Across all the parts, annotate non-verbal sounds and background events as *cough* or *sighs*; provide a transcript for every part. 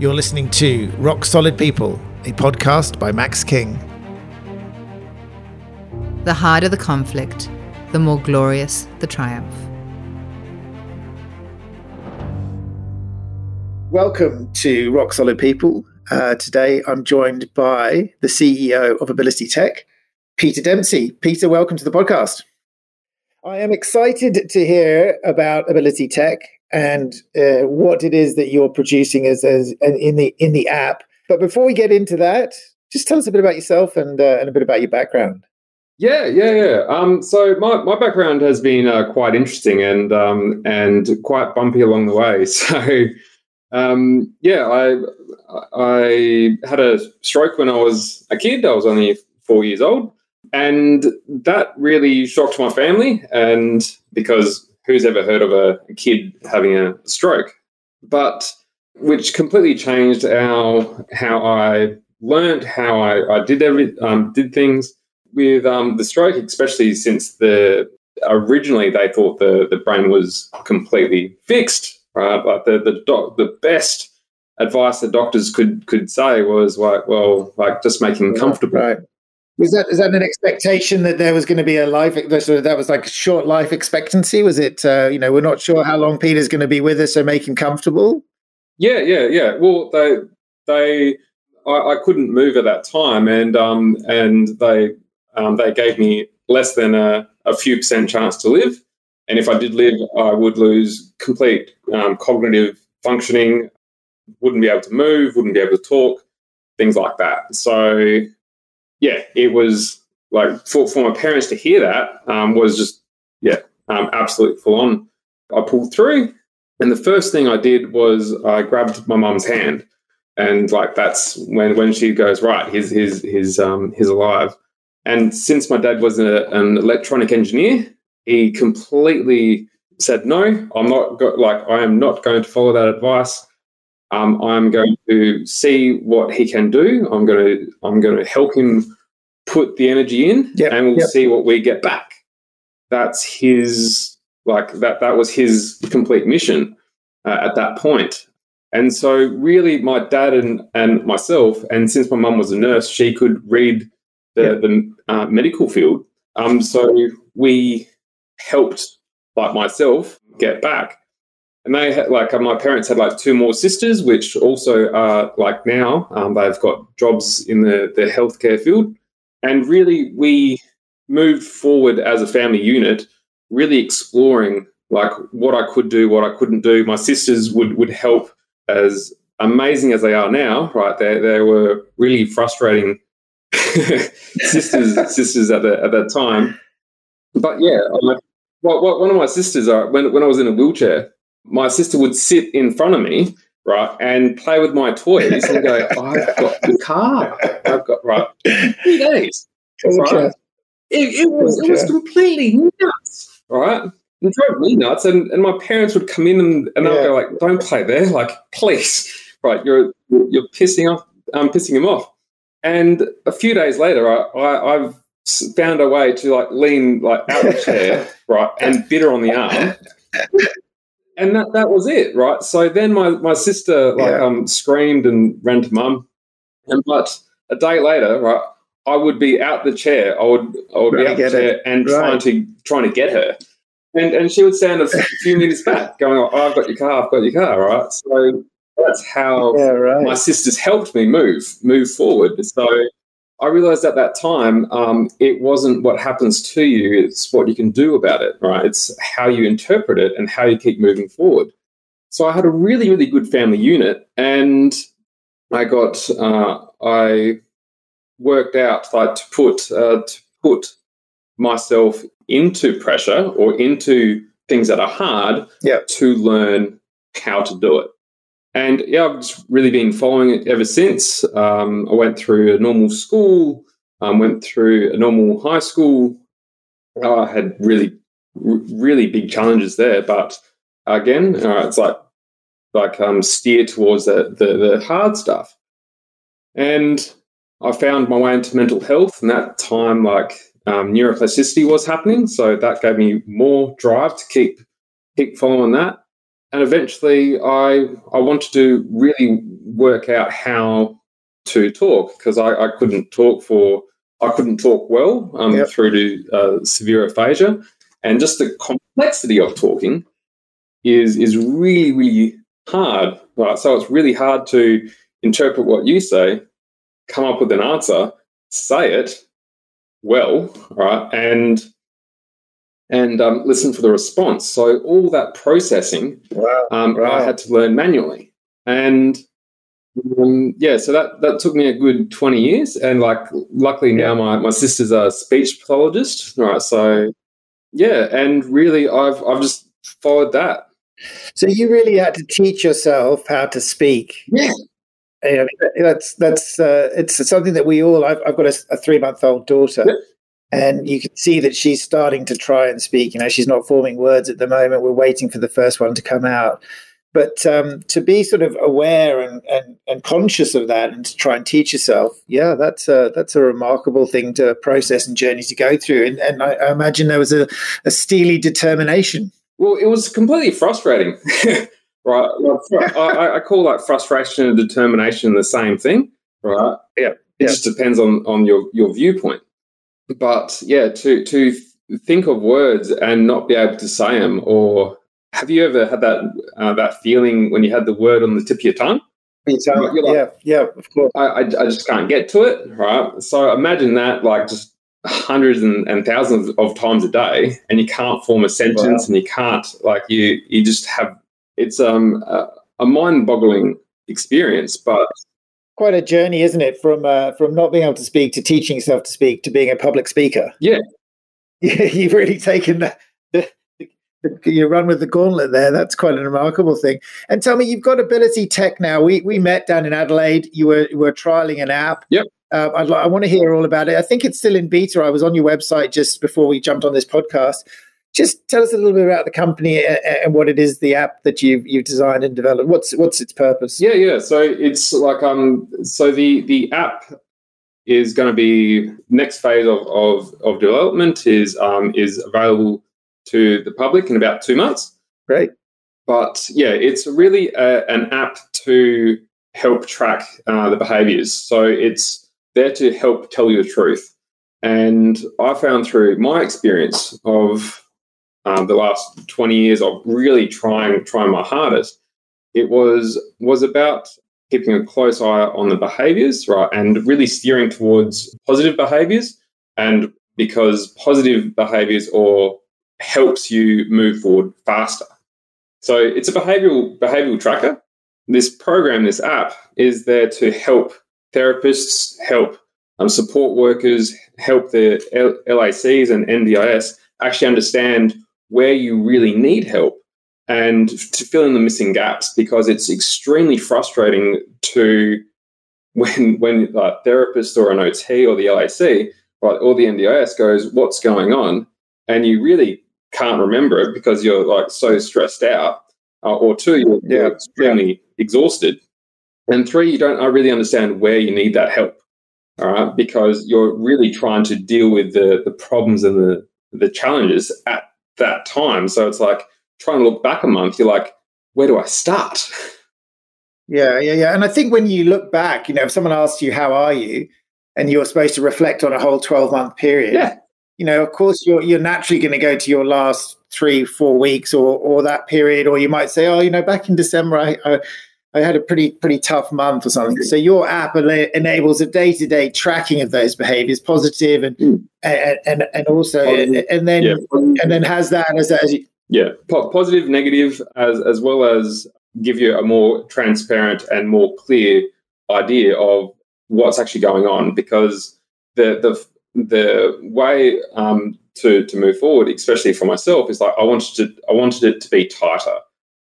You're listening to Rock Solid People, a podcast by Max King. The harder the conflict, the more glorious the triumph. Welcome to Rock Solid People. Uh, today I'm joined by the CEO of Ability Tech, Peter Dempsey. Peter, welcome to the podcast. I am excited to hear about Ability Tech and uh, what it is that you're producing as, as in the in the app. But before we get into that, just tell us a bit about yourself and uh, and a bit about your background. Yeah, yeah, yeah. Um, so my, my background has been uh, quite interesting and um, and quite bumpy along the way. *laughs* So um, yeah, I I had a stroke when I was a kid. I was only four years old, and that really shocked my family. And because who's ever heard of a kid having a stroke? But which completely changed how how I learned, how I, I did every um, did things with um, the stroke, especially since the originally they thought the the brain was completely fixed, right? Like the the doc, the best advice the doctors could could say was like, well, like just make him comfortable. Right. Was that is that an expectation that there was going to be a life that was like short life expectancy? Was it uh, you know we're not sure how long Peter's going to be with us, so make him comfortable. Yeah, yeah, yeah. Well, they they I, I couldn't move at that time, and um and they um, they gave me less than a, a few percent chance to live, and if I did live, I would lose complete um, cognitive functioning, wouldn't be able to move, wouldn't be able to talk, things like that. So yeah, it was like for, for my parents to hear that um, was just, yeah, um, absolutely full on. I pulled through. And the first thing I did was I grabbed my mum's hand. And like that's when when she goes, right, he's he's he's um he's alive. And since my dad was a, an electronic engineer, he completely said, no, I'm not go- like I am not going to follow that advice. Um, I'm going to see what he can do. I'm going to I'm going to help him put the energy in, yep, and we'll yep. see what we get back. That's his like that. That was his complete mission uh, at that point. And so, really, my dad and, and myself, and since my mum was a nurse, she could read the, yep. the uh, medical field. Um, so we helped, like myself, get back and they had like uh, my parents had like two more sisters, which also are like now um, they've got jobs in the the healthcare field, and really we moved forward as a family unit, really exploring like what I could do, what I couldn't do. My sisters would would help as amazing as they are now, right? They they were really frustrating *laughs* sisters *laughs* sisters at the at that time. But yeah, well, one of my sisters, uh, when when I was in a wheelchair, my sister would sit in front of me, right, and play with my toys and go, *laughs* I've got the car. I've got, right, three days. Right? It, it, was, it was completely nuts, right? It drove me nuts. And, and my parents would come in and, and they'd go like, don't play there. Like, please, right, you're, you're pissing off, I'm um, pissing him off. And a few days later, I, I, I've found a way to like lean like out of the chair, *laughs* right, and bit her on the arm and that that was it, right? So then my my sister like yeah. um screamed and ran to mum, and but a day later, right, I would be out the chair. I would I would be out the chair it. and right. trying to trying to get her, and and she would stand a few minutes back, going, "Oh, I've got your car. I've got your car." Right, so that's how yeah, right. my sisters helped me move move forward. So I realized at that time um, it wasn't what happens to you, it's what you can do about it, right? It's how you interpret it and how you keep moving forward. So I had a really, really good family unit, and I got, uh, I worked out like to put, uh, to put myself into pressure or into things that are hard yep. to learn how to do it. And yeah, I've just really been following it ever since. Um, I went through a normal school, um, went through a normal high school. Uh, I had really, really big challenges there, but again, uh, it's like like um, steer towards the, the, the hard stuff. And I found my way into mental health, and that time, like um, neuroplasticity was happening, so that gave me more drive to keep keep following that and eventually I I wanted to really work out how to talk because I, I couldn't talk for I couldn't talk well um, Yep. through to uh, severe aphasia, and just the complexity of talking is is really really hard. Right, so it's really hard to interpret what you say, come up with an answer, say it well, right, and and um, listen for the response. So all that processing Wow. um, I had to learn manually, and um, yeah, so that that took me a good twenty years. And like, luckily now my my sister's a speech pathologist, right? So yeah, and really, I've I've just followed that. So you really had to teach yourself how to speak. Yeah. You know, that's that's uh, it's something that we all. I've, I've got a, a three month old daughter, Yeah. And you can see that she's starting to try and speak. You know, she's not forming words at the moment. We're waiting for the first one to come out. But um, to be sort of aware and, and, and conscious of that, and to try and teach yourself, yeah, that's a that's a remarkable thing to process and journey to go through. And, and I, I imagine there was a, a steely determination. Well, it was completely frustrating, *laughs* right? I, I- I call like frustration and determination the same thing, right? Yeah, It yeah. just depends on on your your viewpoint. But yeah, to to think of words and not be able to say them, or have you ever had that uh, that feeling when you had the word on the tip of your tongue? You're like- yeah, yeah, of course. I, I, I just can't get to it, right? So imagine that, like just hundreds and, and thousands of times a day, and you can't form a sentence, Wow. and you can't like you you just have it's um a, a mind-boggling experience, but quite a journey, isn't it? From uh, from not being able to speak to teaching yourself to speak to being a public speaker. Yeah. *laughs* Yeah, you've really taken the, the, the you run with the gauntlet there. That's quite a remarkable thing. And tell me, you've got Ability Tech now. We we met down in Adelaide. You were you were trialing an app. Yep. Uh, I want to hear all about it. I think it's still in beta. I was on your website just before we jumped on this podcast. Just tell us a little bit about the company and what it is, the app that you've you've designed and developed. What's what's its purpose? Yeah, yeah. So it's like um so the the app is going to be next phase of, of, of development is um is available to the public in about two months. Great. But yeah, it's really a, an app to help track uh, the behaviors. So it's there to help tell you the truth. And I found through my experience of um, the last 20 years of really trying trying my hardest, it was was about keeping a close eye on the behaviors, right, and really steering towards positive behaviors. And because positive behaviors or helps you move forward faster. So it's a behavioral behavioral tracker. This program, this app, is there to help therapists, help um, support workers, help the L- LACs and NDIS actually understand where you really need help and to fill in the missing gaps because it's extremely frustrating to *laughs* when when a therapist or an OT or the LAC right, or the NDIS goes, "What's going on?" and you really can't remember it because you're like so stressed out, uh, or two, you're, you're Yeah, extremely exhausted, and three, you don't I really understand where you need that help. All right, because you're really trying to deal with the the problems and the the challenges at that time. So it's like trying to look back a month. You're like, where do I start? *laughs* Yeah, yeah, yeah. And I think when you look back, you know, if someone asks you, how are you? And you're supposed to reflect on a whole 12 month period, Yeah. you know, of course, you're, you're naturally going to go to your last three, four weeks or, or that period. Or you might say, oh, you know, back in December, I, I, I had a pretty, pretty tough month or something. So your app enables a day to day tracking of those behaviors, positive and, Mm. and, and, and also, Positive. and then, Yeah, and then has that as, as you, yeah, po- positive, negative, as as well as give you a more transparent and more clear idea of what's actually going on. Because the the the way um, to to move forward, especially for myself, is like I wanted to I wanted it to be tighter.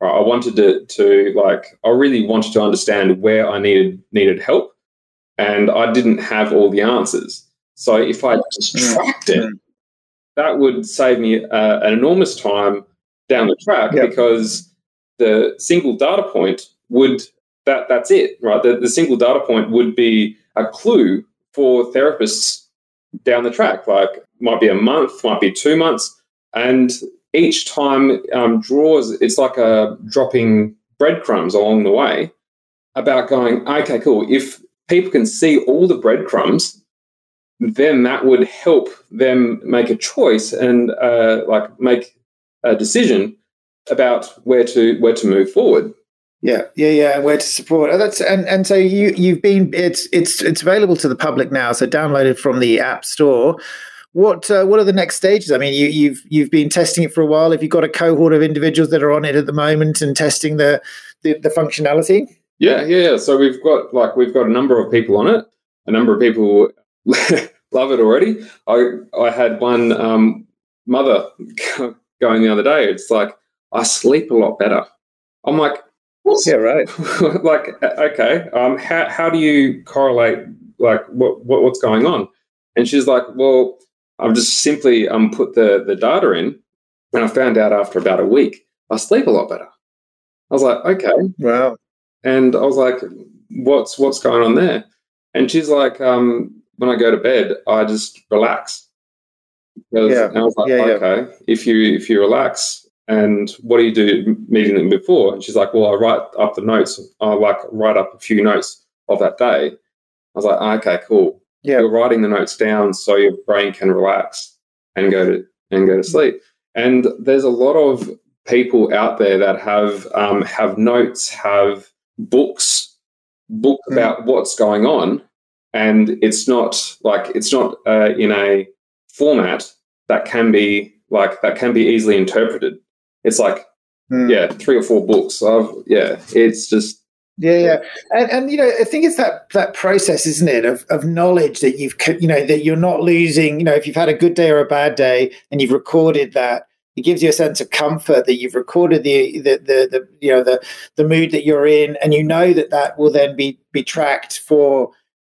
I wanted it to like I really wanted to understand where I needed needed help, and I didn't have all the answers. So if I just tracked it, that would save me uh, an enormous time down the track Yeah. because the single data point would that that's it right the, the single data point would be a clue for therapists down the track like might be a month might be two months and each time um, draws it's like a dropping breadcrumbs along the way about going, okay, cool. If people can see all the breadcrumbs, then that would help them make a choice and uh, like make a decision about where to where to move forward. Yeah, yeah, yeah, where to support. That's and and so you you've been it's it's it's available to the public now. So downloaded from the App Store. What uh, what are the next stages? I mean, you, you've you've been testing it for a while. Have you got a cohort of individuals that are on it at the moment and testing the the, the functionality? Yeah, yeah, yeah. So we've got like we've got a number of people on it. A number of people *laughs* love it already. I I had one um, mother *laughs* going the other day. It's like I sleep a lot better. I'm like, What's, yeah, right. *laughs* like, okay, um, how how do you correlate like what, what what's going on? And she's like, well, I've just simply um put the the data in, and I found out after about a week I sleep a lot better. I was like, okay, wow. And I was like, what's what's going on there? And she's like, um, when I go to bed, I just relax. yeah. And I was like, yeah, okay, yeah. if you if you relax, and what do you do meeting them before? And she's like, well, I write up the notes. I like write up a few notes of that day. I was like, okay, cool. Yeah. You're writing the notes down so your brain can relax and go to and go to sleep. And there's a lot of people out there that have um, have notes, have books, book mm. about what's going on, and it's not like it's not uh, in a format that can be like that can be easily interpreted. It's like mm. yeah, three or four books. I've yeah, it's just yeah, yeah, and, and you know, I think it's that that process, isn't it, of of knowledge that you've you know that you're not losing. You know, if you've had a good day or a bad day, and you've recorded that, it gives you a sense of comfort that you've recorded the the the, the you know the the mood that you're in, and you know that that will then be be tracked for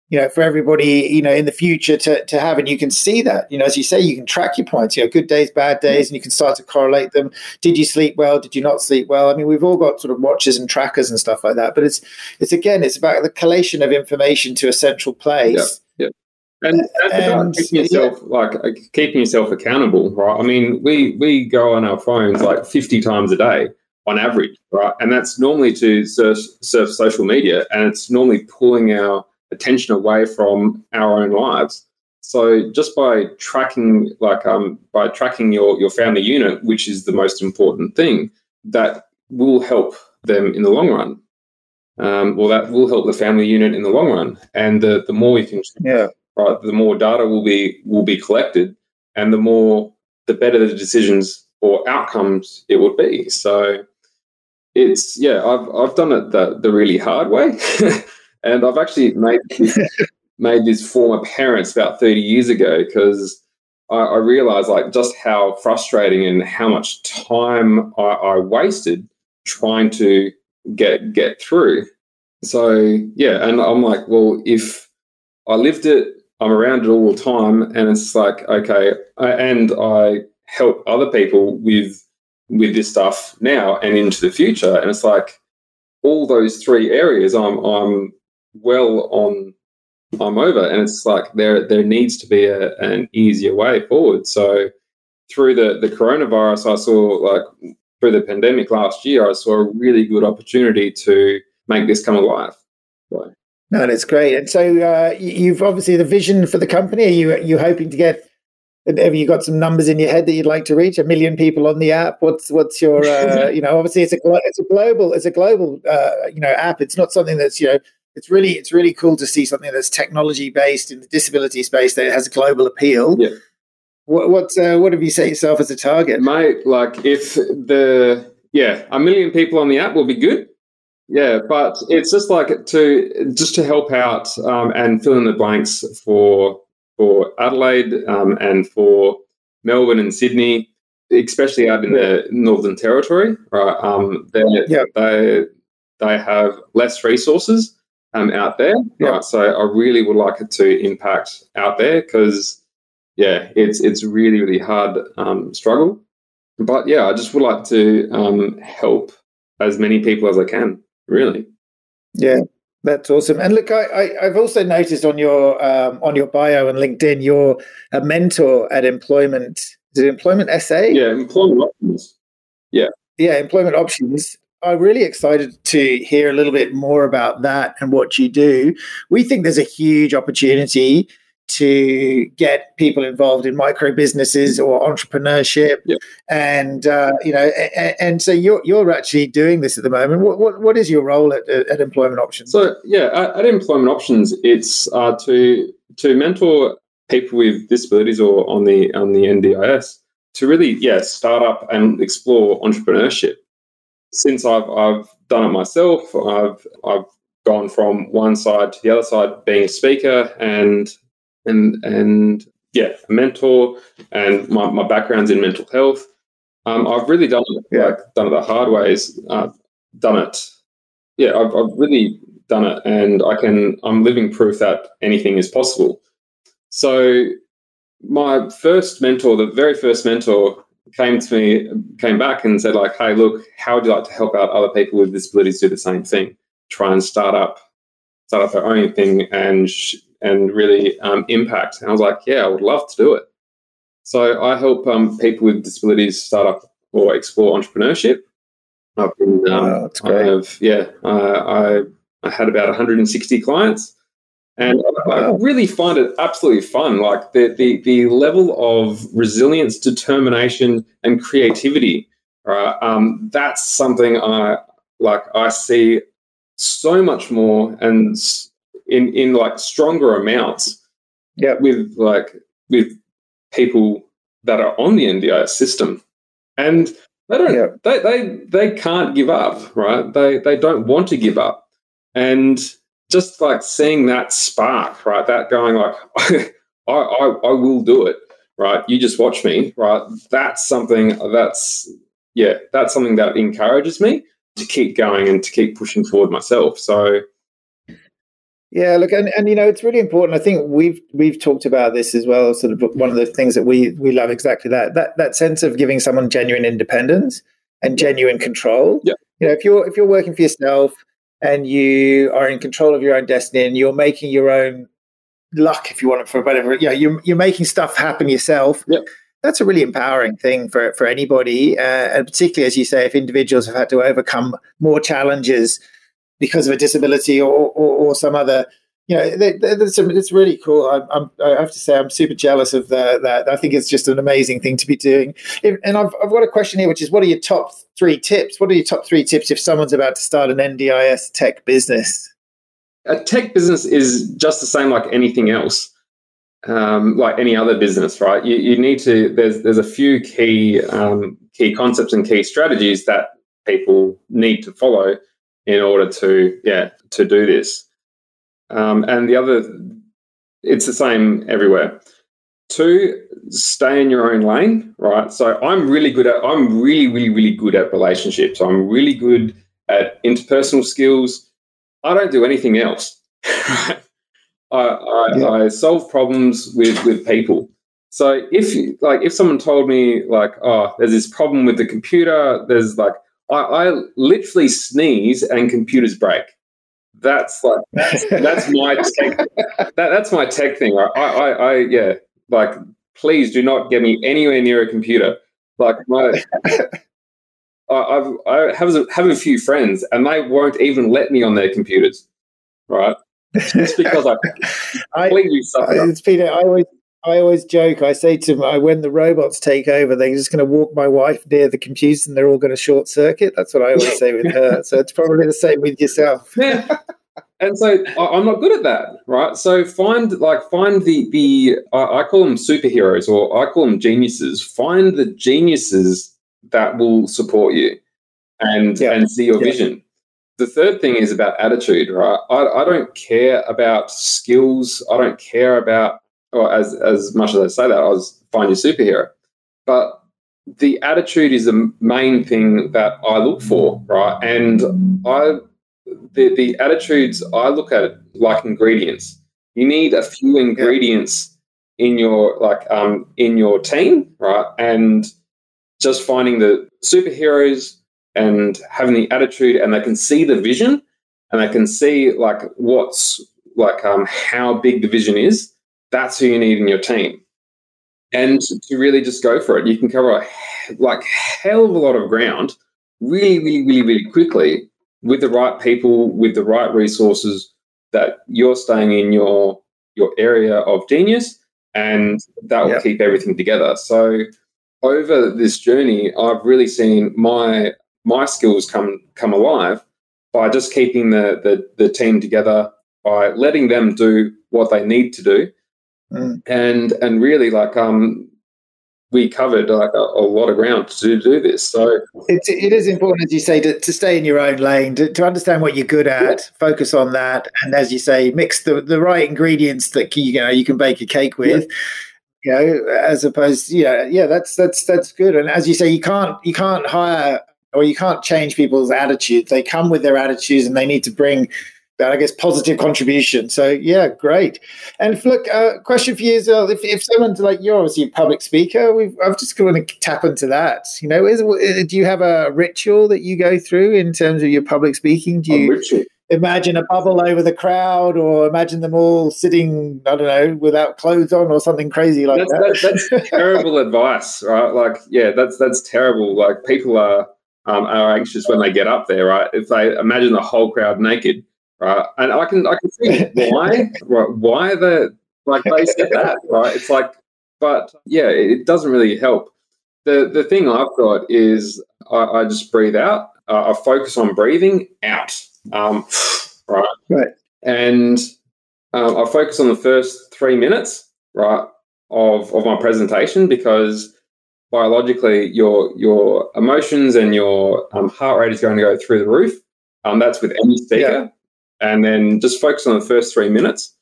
you know, for everybody, you know, in the future to, to have. And you can see that, you know, as you say, you can track your points, you know, good days, bad days, and you can start to correlate them. Did you sleep well? Did you not sleep well? I mean, we've all got sort of watches and trackers and stuff like that. But it's it's again, it's about the collation of information to a central place. Yeah. yeah. And, and keeping yourself yeah. like uh, keeping yourself accountable, right? I mean, we we go on our phones like fifty times a day on average, right? And that's normally to surf, surf social media, and it's normally pulling our attention away from our own lives. So just by tracking, like um, by tracking your your family unit, which is the most important thing, that will help them in the long run. Um, well, that will help the family unit in the long run, and the the more we can, yeah, right, the more data will be will be collected, and the more the better the decisions or outcomes it would be. So it's yeah, I've I've done it the the really hard way. *laughs* And I've actually made *laughs* made this for my parents about 30 years ago because I, I, realized like just how frustrating and how much time I, I wasted trying to get get through. So yeah, and I'm like, well, if I lived it, I'm around it all the time, and it's like, okay, and I help other people with with this stuff now and into the future, and it's like all those three areas I'm I'm well on I'm over, and it's like there there needs to be a, an easier way forward. So through the the coronavirus, I saw like through the pandemic last year, I saw a really good opportunity to make this come alive. So. No, that's great. And so uh, you've obviously the vision for the company. Are you you hoping to get? Have you got some numbers in your head that you'd like to reach? A million people on the app. What's what's your uh, *laughs* you know? Obviously, it's a it's a global it's a global uh, you know app. It's not something that's you know it's really it's really cool to see something that's technology based in the disability space that has a global appeal. Yeah. What what uh, what have you set yourself as a target, mate? Like if the yeah a million people on the app will be good. Yeah, but it's just like to just to help out um, and fill in the blanks for for Adelaide um, and for Melbourne and Sydney, especially out in the Northern Territory. Right, um, yeah. they they have less resources um, out there. Yeah. Right. So I really would like it to impact out there because yeah, it's it's really really hard um, struggle. But yeah, I just would like to um, help as many people as I can. Really. Yeah, that's awesome. And look, I, I have also noticed on your um, on your bio and LinkedIn, you're a mentor at Employment. Is it Employment SA? Yeah, Employment Options. Yeah. Yeah, Employment Options. I'm really excited to hear a little bit more about that and what you do. We think there's a huge opportunity to get people involved in micro businesses or entrepreneurship, Yep. and uh, you know, and, and so you're you're actually doing this at the moment. What what, what is your role at, at Employment Options? So yeah, at, at Employment Options, it's uh, to to mentor people with disabilities or on the on the NDIS to really yeah start up and explore entrepreneurship. Since I've I've done it myself, I've I've gone from one side to the other side, being a speaker and and and yeah, a mentor, and my, my background's in mental health. Um, I've really done it Yeah. like done it the hard ways. Uh, done it, yeah. I've, I've really done it, and I can. I'm living proof that anything is possible. So, my first mentor, the very first mentor, came to me, came back and said, like, "Hey, look, how would you like to help out other people with disabilities do the same thing? Try and start up, start up their own thing, and sh- and really um, impact." And I was like, "Yeah, I would love to do it." So I help um, people with disabilities start up or explore entrepreneurship. I've been, um, Wow, that's great. have, yeah, I, I I had about 160 clients, and I, really find it absolutely fun. Like the the the level of resilience, determination, and creativity. Right, um, that's something I like. I see so much more and in in like stronger amounts. Yeah. with like with people that are on the NDIS system, and they don't Yeah. they, they they can't give up, right? They they don't want to give up, and just like seeing that spark, right? That going like, *laughs* I I, I will do it, right? You just watch me, right? That's something that's yeah, that's something that encourages me to keep going and to keep pushing forward myself. So Yeah, look, and, and you know, it's really important. I think we've we've talked about this as well. Sort of one of the things that we we love exactly that that that sense of giving someone genuine independence and genuine control. Yeah. You know, if you're if you're working for yourself and you are in control of your own destiny and you're making your own luck, if you want it for whatever, you know, you're you're making stuff happen yourself. Yeah. That's a really empowering thing for for anybody, uh, and particularly as you say, if individuals have had to overcome more challenges because of a disability or, or, or some other you know they, they, it's, really cool I'm, I'm, i have to say i'm super jealous of the, that i think it's just an amazing thing to be doing and I've, I've got a question here which is what are your top three tips what are your top three tips if someone's about to start an ndis tech business a tech business is just the same like anything else, um, like any other business, right? You, you need to. There's there's a few key um, key concepts and key strategies that people need to follow in order to yeah to do this. Um, and the other, it's the same everywhere. Two, stay in your own lane, right? So I'm really good at. I'm really really really good at relationships. I'm really good at interpersonal skills. I don't do anything else. *laughs* I, I, Yeah. I solve problems with with people. So if you- like if someone told me like oh there's this problem with the computer, there's like I, I literally sneeze and computers break. That's like that's, that's *laughs* my tech, that, that's my tech thing. I, I I yeah like please do not get me anywhere near a computer. Like my *laughs* I, I've, I have a, have a few friends, and they won't even let me on their computers, right? Just because I *laughs* I, completely suck it it's Peter. I always, I always joke. I say to them, when the robots take over, they're just going to walk my wife near the computer, and they're all going to short circuit. That's what I always say with her. So it's probably the same with yourself. Yeah. *laughs* And so I, I'm not good at that, right? So find like find the the I, I call them superheroes or I call them geniuses. Find the geniuses that will support you and Yeah. and see your Yeah. vision. The third thing is about attitude, right? I, I don't care about skills. I don't care about or as as much as I say that, I was find your superhero. But the attitude is the main thing that I look for, right? And I the the attitudes I look at it like ingredients. You need a few ingredients in your like um in your team, right? And just finding the superheroes and having the attitude and they can see the vision and they can see like what's like um how big the vision is. That's who you need in your team. And to really just go for it. You can cover a, like hell of a lot of ground really, really, really, really quickly with the right people, with the right resources, that you're staying in your your area of genius, and that will yep. keep everything together. So over this journey, I've really seen my my skills come come alive by just keeping the the, the team together, by letting them do what they need to do, mm. and and really like um we covered like a, a, lot of ground to do this. So it's, it is important, as you say, to, to stay in your own lane, to, to understand what you're good at, yeah. focus on that, and as you say, mix the, the right ingredients that you know you can bake a cake with. Yeah. You know, as opposed, yeah, yeah, that's that's that's good. And as you say, you can't you can't hire or you can't change people's attitude. They come with their attitudes, and they need to bring I guess positive contribution. So yeah, great. And look, uh, question for you is, uh, if, if someone's like you're obviously a public speaker, we've I've just going to tap into that. You know, is, uh, do you have a ritual that you go through in terms of your public speaking? Do you imagine a bubble over the crowd, or imagine them all sitting, I don't know, without clothes on, or something crazy like that's, that? That's, that's *laughs* terrible advice, right? Like, yeah, that's that's terrible. Like people are. Um, are anxious when they get up there, right? If they imagine the whole crowd naked, right? And I can I can see *laughs* why right, why the like they said that, right? It's like, but yeah, it doesn't really help. The the thing I've got is I, I just breathe out. Uh, I focus on breathing out, um, *sighs* right? Right. And um, I focus on the first three minutes, right, of of my presentation because biologically your your emotions and your um, heart rate is going to go through the roof. Um, that's with any speaker. Yeah and then just focus on the first three minutes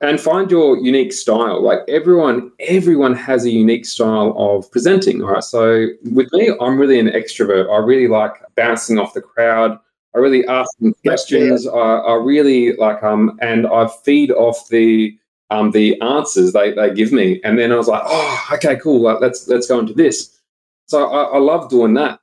and find your unique style. Like everyone, everyone has a unique style of presenting. All right. So with me, I'm really an extrovert. I really like bouncing off the crowd. I really ask them questions. I, I really like um and I feed off the um the answers they, they give me. And then I was like, oh, okay, cool. Like, let's let's go into this. So I, I love doing that.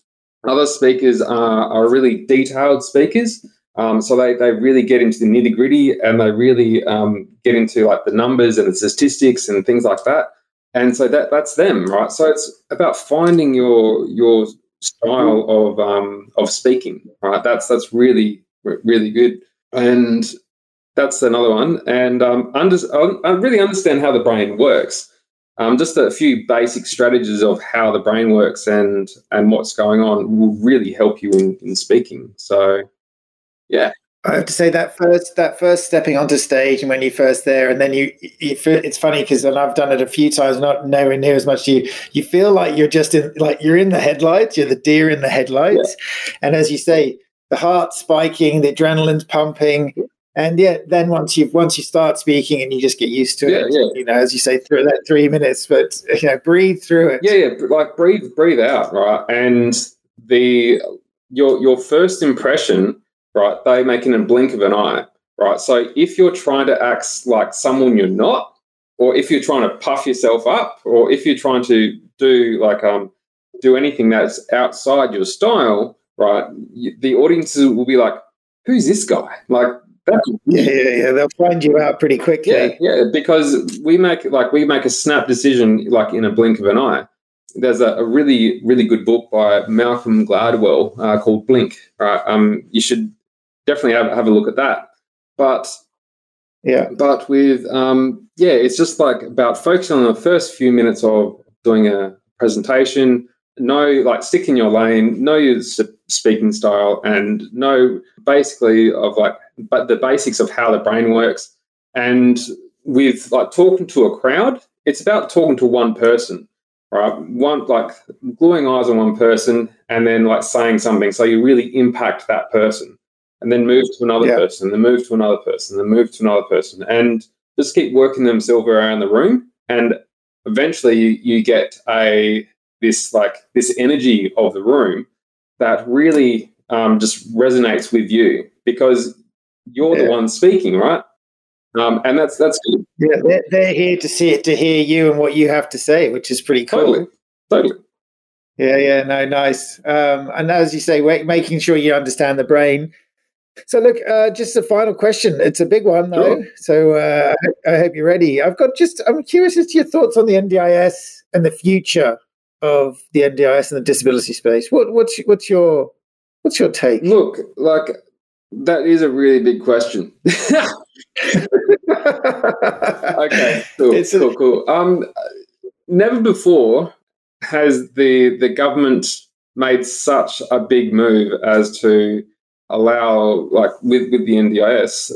Other speakers are, are really detailed speakers. Um, so they, they really get into the nitty gritty and they really um, get into like the numbers and the statistics and things like that. And so that that's them, right? So it's about finding your your style of um, of speaking, right? That's that's really really good, and that's another one. And um, under, I really understand how the brain works. Um, just a few basic strategies of how the brain works and and what's going on will really help you in, in speaking. So yeah. I have to say that first that first stepping onto stage and when you're first there and then you, you feel, it's funny because and I've done it a few times not nowhere near as much you you feel like you're just in like you're in the headlights you're the deer in the headlights yeah. and as you say the heart spiking the adrenaline's pumping and yeah then once you once you start speaking and you just get used to yeah, it yeah. you know as you say through that three minutes but you know breathe through it yeah yeah like breathe breathe out right and the your your first impression right? They make in a blink of an eye, right? So if you're trying to act like someone you're not, or if you're trying to puff yourself up, or if you're trying to do like um do anything that's outside your style, right? The audiences will be like, "Who's this guy?" Like yeah, yeah, yeah. They'll find you out pretty quickly. Yeah, yeah. Because we make like we make a snap decision like in a blink of an eye. There's a, a really, really good book by Malcolm Gladwell uh, called Blink. Right, um, you should definitely have, have a look at that. But yeah, but with um, yeah, it's just like about focusing on the first few minutes of doing a presentation. Know like stick in your lane, know your speaking style, and know basically of like but the basics of how the brain works. And with like talking to a crowd, it's about talking to one person right? One like gluing eyes on one person and then like saying something so you really impact that person and then move to another yeah. person, then move to another person, then move to another person, and just keep working themselves around the room. And eventually, you, you get a this like this energy of the room that really um, just resonates with you because you're yeah. the one speaking, right? Um, and that's that's good. Yeah, they're, they're, here to see it, to hear you and what you have to say, which is pretty cool. Totally, totally. Yeah, yeah, no, nice. Um, and as you say, making sure you understand the brain so, look, uh, just a final question. It's a big one, though. Sure. So, uh, I hope you're ready. I've got just, I'm curious as to your thoughts on the NDIS and the future of the NDIS and the disability space. What, what's, what's your What's your take? Look, like that is a really big question. *laughs* okay, cool, It's cool, cool. Um, never before has the the government made such a big move as to allow, like, with with the NDIS,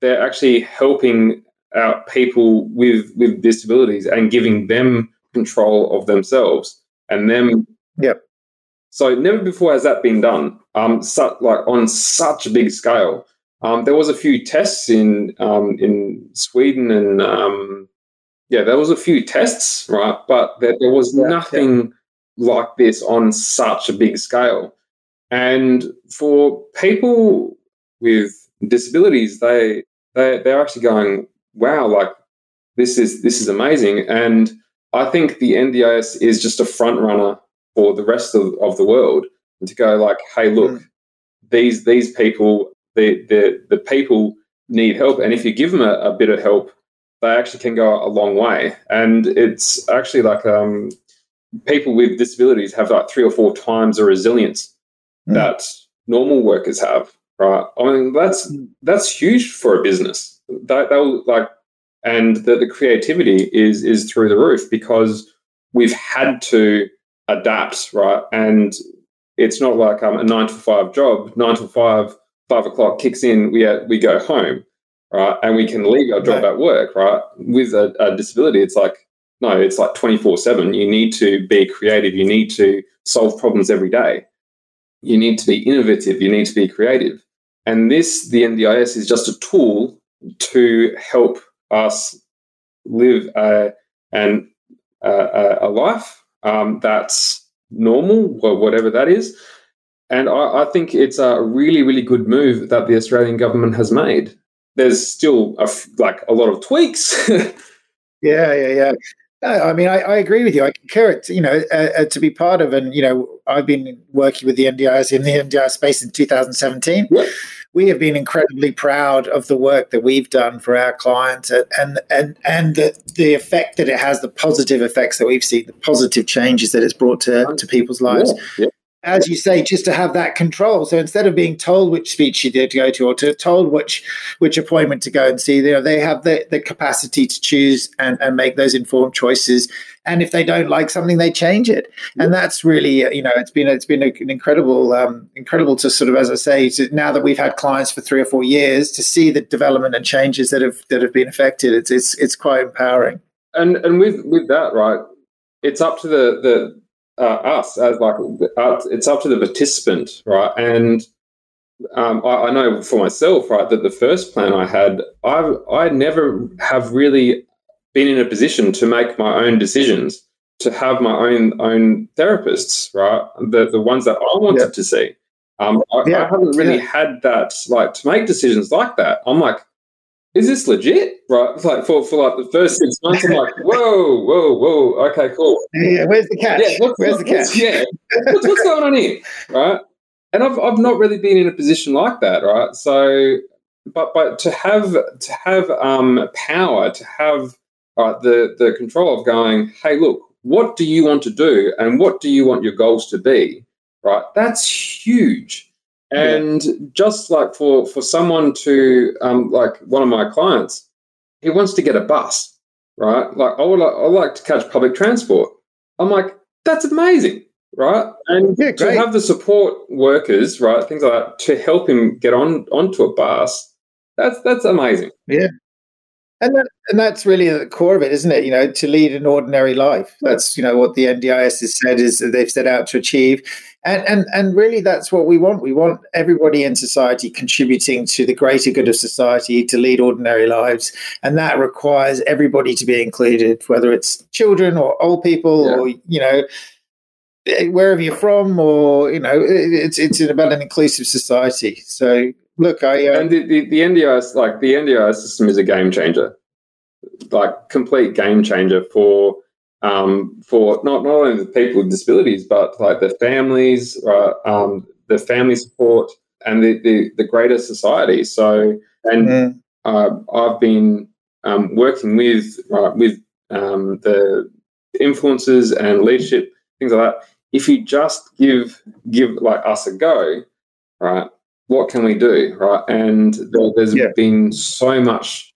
they're actually helping out people with with disabilities and giving them control of themselves and them. Yep. So never before has that been done. Um, su- like on such a big scale. Um, there was a few tests in um, in Sweden and um, yeah, there was a few tests, right? But there, there was Yeah, nothing like this on such a big scale. And for people with disabilities, they they they're actually going, wow, like this is this is amazing. And I think the NDIS is just a front runner for the rest of, of the world to go like, hey, look, Mm. these these people, the the the people need help, and if you give them a, a bit of help, they actually can go a long way. And it's actually like um, people with disabilities have like three or four times the resilience Mm. that normal workers have. Right? I mean, that's Mm. that's huge for a business. That they'll like, and the, the creativity is is through the roof because we've had to adapt, right? And it's not like um, a nine to five job. Nine to five, five o'clock kicks in. We uh, we go home, right? And we can leave our job Right. at work, right? With a, a disability, it's like no, it's like twenty four seven. You need to be creative. You need to solve problems every day. You need to be innovative. You need to be creative. And this, the NDIS, is just a tool to help us live a, an, a, a life um, that's normal, or whatever that is. And I, I think it's a really, really good move that the Australian government has made. There's still a like a lot of tweaks. *laughs* Yeah, yeah, yeah. No, I mean, I, I agree with you. I concur it. You know, uh, uh, to be part of, and you know, I've been working with the NDIS in the NDIS space in 2017. Yeah. We have been incredibly proud of the work that we've done for our clients, and and and, the, the effect that it has, the positive effects that we've seen, the positive changes that it's brought to, to people's lives. Yeah, As you say, just to have that control. So instead of being told which speech you did to go to, or to told which which appointment to go and see, you know, they have the, the capacity to choose and, and make those informed choices. And if they don't like something, they change it. And that's really, uh, you know, it's been it's been an incredible, um, incredible to sort of, as I say, to, now that we've had clients for three or four years, to see the development and changes that have that have been affected. It's it's it's quite empowering. and and with with that, right? It's up to the the uh, us as like uh, it's up to the participant, right? And um, I, I know for myself, right, that the first plan I had, I I never have really been in a position to make my own decisions, to have my own own therapists, right? The the ones that I wanted Yeah. to see. Um, I, I haven't really yeah. had that, like, to make decisions like that. I'm like, is this legit? Right? Like for, for like the first six months, I'm like, *laughs* whoa, whoa, whoa, okay, cool. Yeah, where's the catch? Yeah, what's, where's the what's- catch? yeah, what's, what's going on here? Right? And I've I've not really been in a position like that, right? So, but but to have to have um power, to have uh, the the control of going, hey, look, what do you want to do, and what do you want your goals to be? Right? That's huge. Yeah. And just like for for someone to um like one of my clients, he wants to get a bus, right? Like I would like, I like to catch public transport. I'm like, that's amazing, right? And Yeah, to have the support workers, right, things like that, to help him get on onto a bus, that's that's amazing. And that, and that's really at the core of it, isn't it? You know, to lead an ordinary life. That's you know what the NDIS has said is that they've set out to achieve, and and and really that's what we want. We want everybody in society contributing to the greater good of society to lead ordinary lives, and that requires everybody to be included, whether it's children or old people Yeah. or you know eh, wherever you're from, or you know, it- it's it's about an inclusive society. So look, I uh, And the, the, the NDIS, like the NDIS system is a game changer, like complete game changer for um, for not, not only the people with disabilities, but like their families, right, um, the family support, and the, the, the greater society. So, and mm, uh, I've been um, working with right, with um, the influences and leadership things like that if you just give give like us a go, right? What can we do, right? And there, has yeah. been so much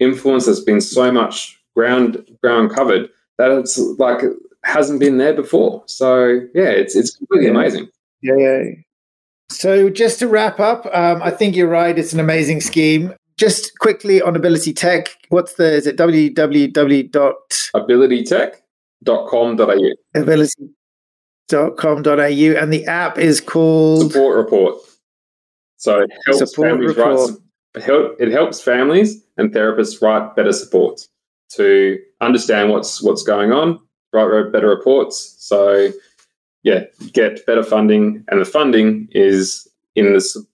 influence. There's been so much ground ground covered that it's like hasn't been there before. So yeah, it's it's completely amazing. Yeah, yeah. So just to wrap up, um, I think you're right. It's an amazing scheme. Just quickly on Ability Tech, what's the is it www.abilitytech.com.au ability.com.au and the app is called Support Report. So it helps support families report. write it helps families and therapists write better supports to understand what's what's going on, write better reports. So yeah, get better funding, and the funding is in the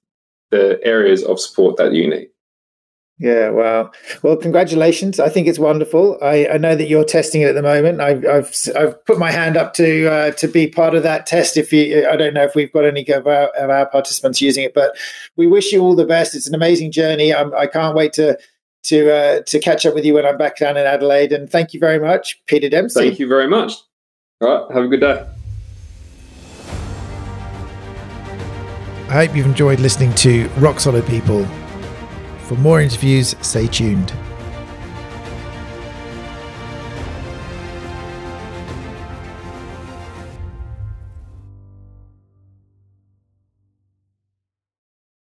the areas of support that you need. Yeah, wow. Well, congratulations. I think it's wonderful. I, I know that you're testing it at the moment. I've, I've, I've put my hand up to uh, to be part of that test. If you, I don't know if we've got any of our, of our participants using it, but we wish you all the best. It's an amazing journey. I'm, I can not wait to to uh, to catch up with you when I'm back down in Adelaide. And thank you very much, Peter Dempsey. Thank you very much. All right. Have a good day. I hope you've enjoyed listening to Rock Solid People. For more interviews, stay tuned.